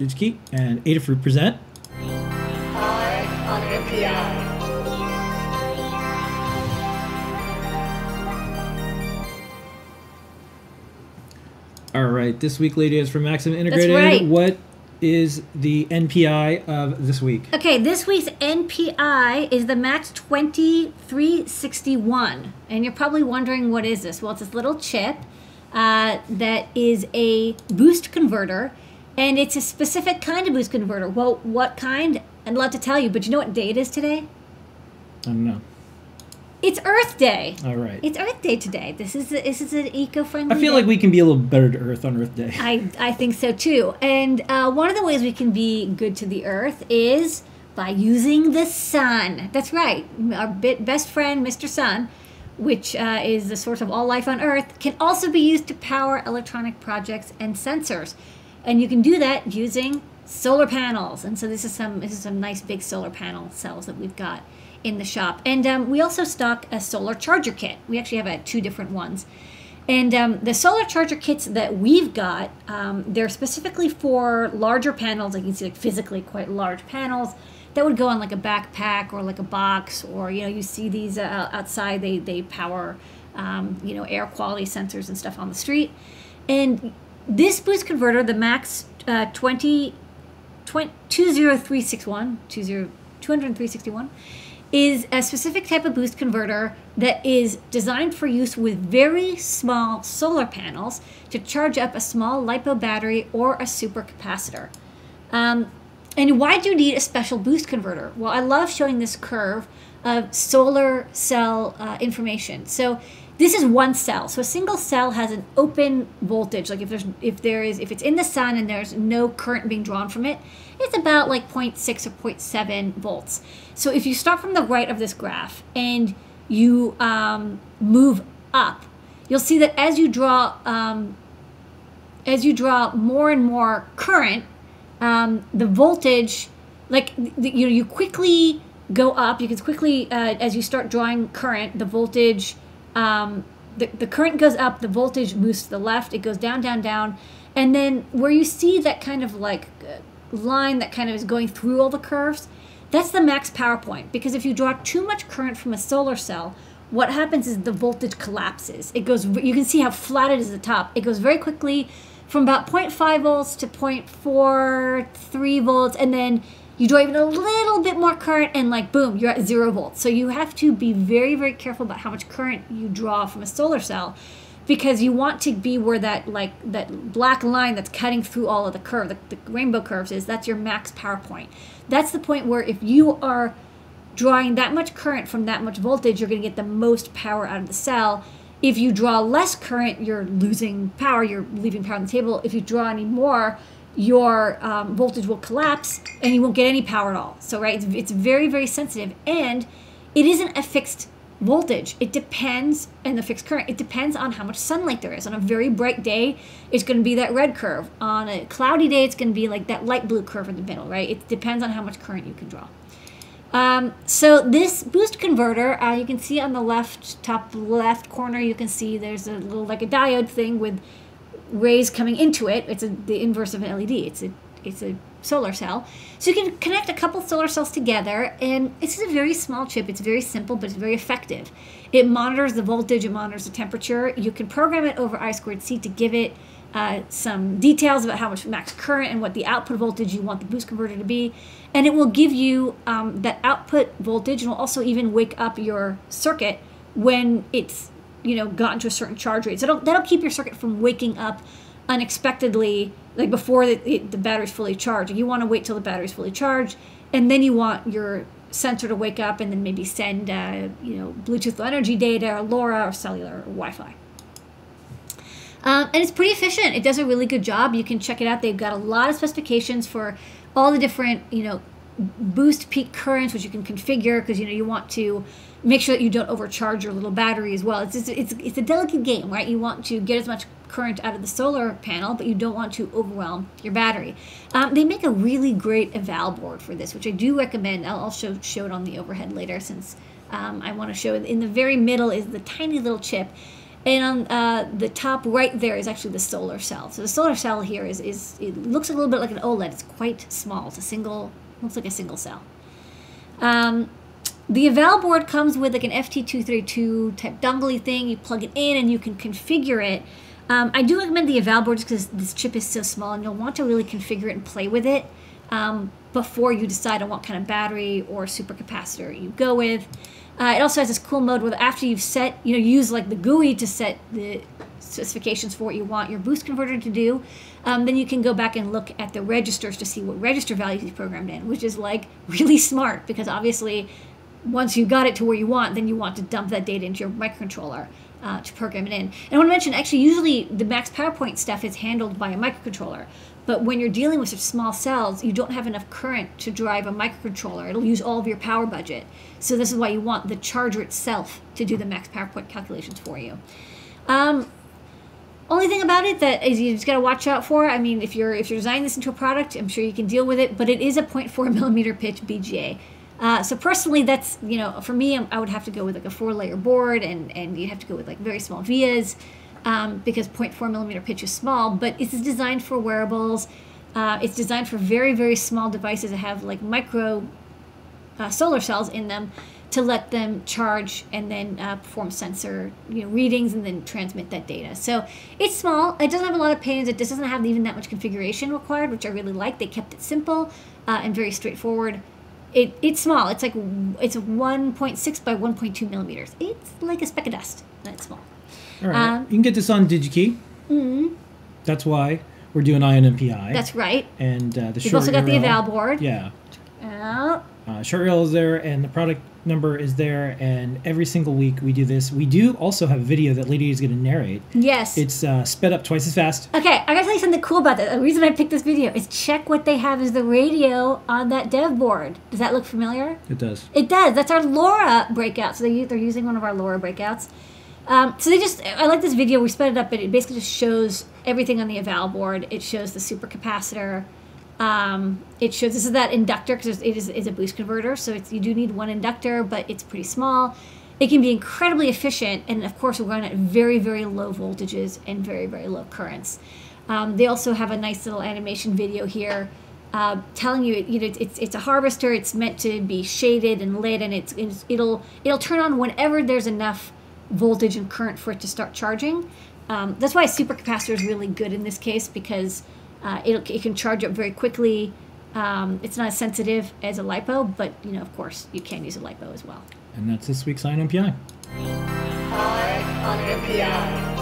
DigiKey and Adafruit present. Eye on NPI. All right, this week, ladies, from Maxim Integrated. right. What is the NPI of this week? Okay, this week's NPI is the Max 2361. And you're probably wondering what is this? Well, it's this little chip uh, that is a boost converter. And it's a specific kind of boost converter. Well, what kind? I'd love to tell you, but you know what day it is today? I don't know. It's Earth Day. All right. It's Earth Day today. This is a, this is an eco-friendly. I feel day. like we can be a little better to Earth on Earth Day. I, I think so too. And uh, one of the ways we can be good to the earth is by using the sun. That's right. Our bit best friend, Mr. Sun, which uh, is the source of all life on Earth, can also be used to power electronic projects and sensors. And you can do that using solar panels. And so this is some this is some nice big solar panel cells that we've got in the shop. And um, we also stock a solar charger kit. We actually have uh, two different ones. And um, the solar charger kits that we've got, um, they're specifically for larger panels. Like you can see, like physically quite large panels that would go on like a backpack or like a box, or you know, you see these uh, outside. They they power, um, you know, air quality sensors and stuff on the street. And this boost converter, the Max uh, 20, 20 20361, 20 20361, is a specific type of boost converter that is designed for use with very small solar panels to charge up a small LiPo battery or a supercapacitor. Um, and why do you need a special boost converter? Well, I love showing this curve of solar cell uh, information. So this is one cell. So a single cell has an open voltage. Like if there's if there is if it's in the sun and there's no current being drawn from it, it's about like 0.6 or 0.7 volts. So if you start from the right of this graph and you um, move up, you'll see that as you draw um, as you draw more and more current, um, the voltage, like you know, you quickly go up. You can quickly uh, as you start drawing current, the voltage, um, the the current goes up. The voltage moves to the left. It goes down, down, down, and then where you see that kind of like uh, line that kind of is going through all the curves, that's the max power point. Because if you draw too much current from a solar cell, what happens is the voltage collapses. It goes. You can see how flat it is at the top. It goes very quickly from about 0.5 volts to 0.43 volts, and then you draw even a little bit more current, and like boom, you're at zero volts. So you have to be very, very careful about how much current you draw from a solar cell because you want to be where that like that black line that's cutting through all of the curve the, the rainbow curves is that's your max power point. That's the point where if you are drawing that much current from that much voltage you're going to get the most power out of the cell. If you draw less current you're losing power you're leaving power on the table. If you draw any more your um, voltage will collapse and you won't get any power at all so right it's, it's very very sensitive and it isn't a fixed voltage. It depends, and the fixed current, it depends on how much sunlight there is. On a very bright day, it's going to be that red curve. On a cloudy day, it's going to be like that light blue curve in the middle, right? It depends on how much current you can draw. Um, so this boost converter, uh, you can see on the left, top left corner, you can see there's a little like a diode thing with rays coming into it. It's a, the inverse of an LED. It's a it's a solar cell. So you can connect a couple solar cells together, and it's a very small chip. It's very simple, but it's very effective. It monitors the voltage, it monitors the temperature. You can program it over I squared C to give it uh, some details about how much max current and what the output voltage you want the boost converter to be. And it will give you um, that output voltage and will also even wake up your circuit when it's you know gotten to a certain charge rate. So that'll, that'll keep your circuit from waking up unexpectedly like before the, the battery's fully charged. You want to wait till the battery's fully charged, and then you want your sensor to wake up and then maybe send uh, you know Bluetooth Energy data or LoRa or cellular or Wi-Fi. Um, and it's pretty efficient. It does a really good job. You can check it out. They've got a lot of specifications for all the different you know boost peak currents, which you can configure because you know you want to make sure that you don't overcharge your little battery as well. It's just, it's it's a delicate game, right? You want to get as much current out of the solar panel, but you don't want to overwhelm your battery. Um, they make a really great eval board for this, which I do recommend. I'll, I'll show show it on the overhead later since um, I want to show it. In the very middle is the tiny little chip. And on uh, the top right there is actually the solar cell. So the solar cell here is, is it looks a little bit like an OLED. It's quite small. It's a single, looks like a single cell. Um, the eval board comes with like an FT232 type dongle thing. You plug it in and you can configure it. Um, I do recommend the eval board just because this chip is so small and you'll want to really configure it and play with it um, before you decide on what kind of battery or supercapacitor you go with. Uh, it also has this cool mode where after you've set, you know, use like the GUI to set the specifications for what you want your boost converter to do, um, then you can go back and look at the registers to see what register values you've programmed in, which is like really smart because obviously once you got it to where you want, then you want to dump that data into your microcontroller uh, to program it in. And I want to mention, actually, usually the max power point stuff is handled by a microcontroller. But when you're dealing with such small cells, you don't have enough current to drive a microcontroller. It'll use all of your power budget. So this is why you want the charger itself to do the max power point calculations for you. Um, only thing about it that is you just got to watch out for. I mean, if you're if you're designing this into a product, I'm sure you can deal with it. But it is a 0.4 millimeter pitch BGA. Uh, so personally, that's you know for me, I would have to go with like a four layer board, and and you'd have to go with like very small vias um, because 0.4 millimeter pitch is small. But it's designed for wearables. Uh, it's designed for very very small devices that have like micro uh, solar cells in them to let them charge and then uh, perform sensor you know, readings and then transmit that data. So it's small. It doesn't have a lot of pins. It just doesn't have even that much configuration required, which I really like. They kept it simple uh, and very straightforward. It, it's small. It's like it's 1.6 by 1.2 millimeters. It's like a speck of dust. That's small. All right. Um, you can get this on DigiKey. Mm-hmm. That's why we're doing Eye on NPI. That's right. And uh, the We've also got URL, the eval board. Yeah. Uh, uh, short URL is there, and the product number is there, and every single week we do this. We do also have a video that Lady is going to narrate. Yes. It's uh, sped up twice as fast. Okay, I gotta tell you something cool about that. The reason I picked this video is check what they have as the radio on that dev board. Does that look familiar? It does. It does. That's our LoRa breakout. So they, they're using one of our LoRa breakouts. Um, so they just, I like this video. We sped it up, but it basically just shows everything on the eval board. It shows the supercapacitor. Um, it shows this is that inductor because it is, is, a boost converter, so you do need one inductor, but it's pretty small. It can be incredibly efficient, and of course, we're running at very, very low voltages and very, very low currents. Um, they also have a nice little animation video here uh, telling you, you know, it's it's a harvester. It's meant to be shaded and lit, and it's, it's it'll it'll turn on whenever there's enough voltage and current for it to start charging. Um, that's why a supercapacitor is really good in this case because uh, it, it can charge up very quickly. Um, it's not as sensitive as a LiPo, but you know, of course, you can use a LiPo as well. And that's this week's INMPI. Eye on NPI.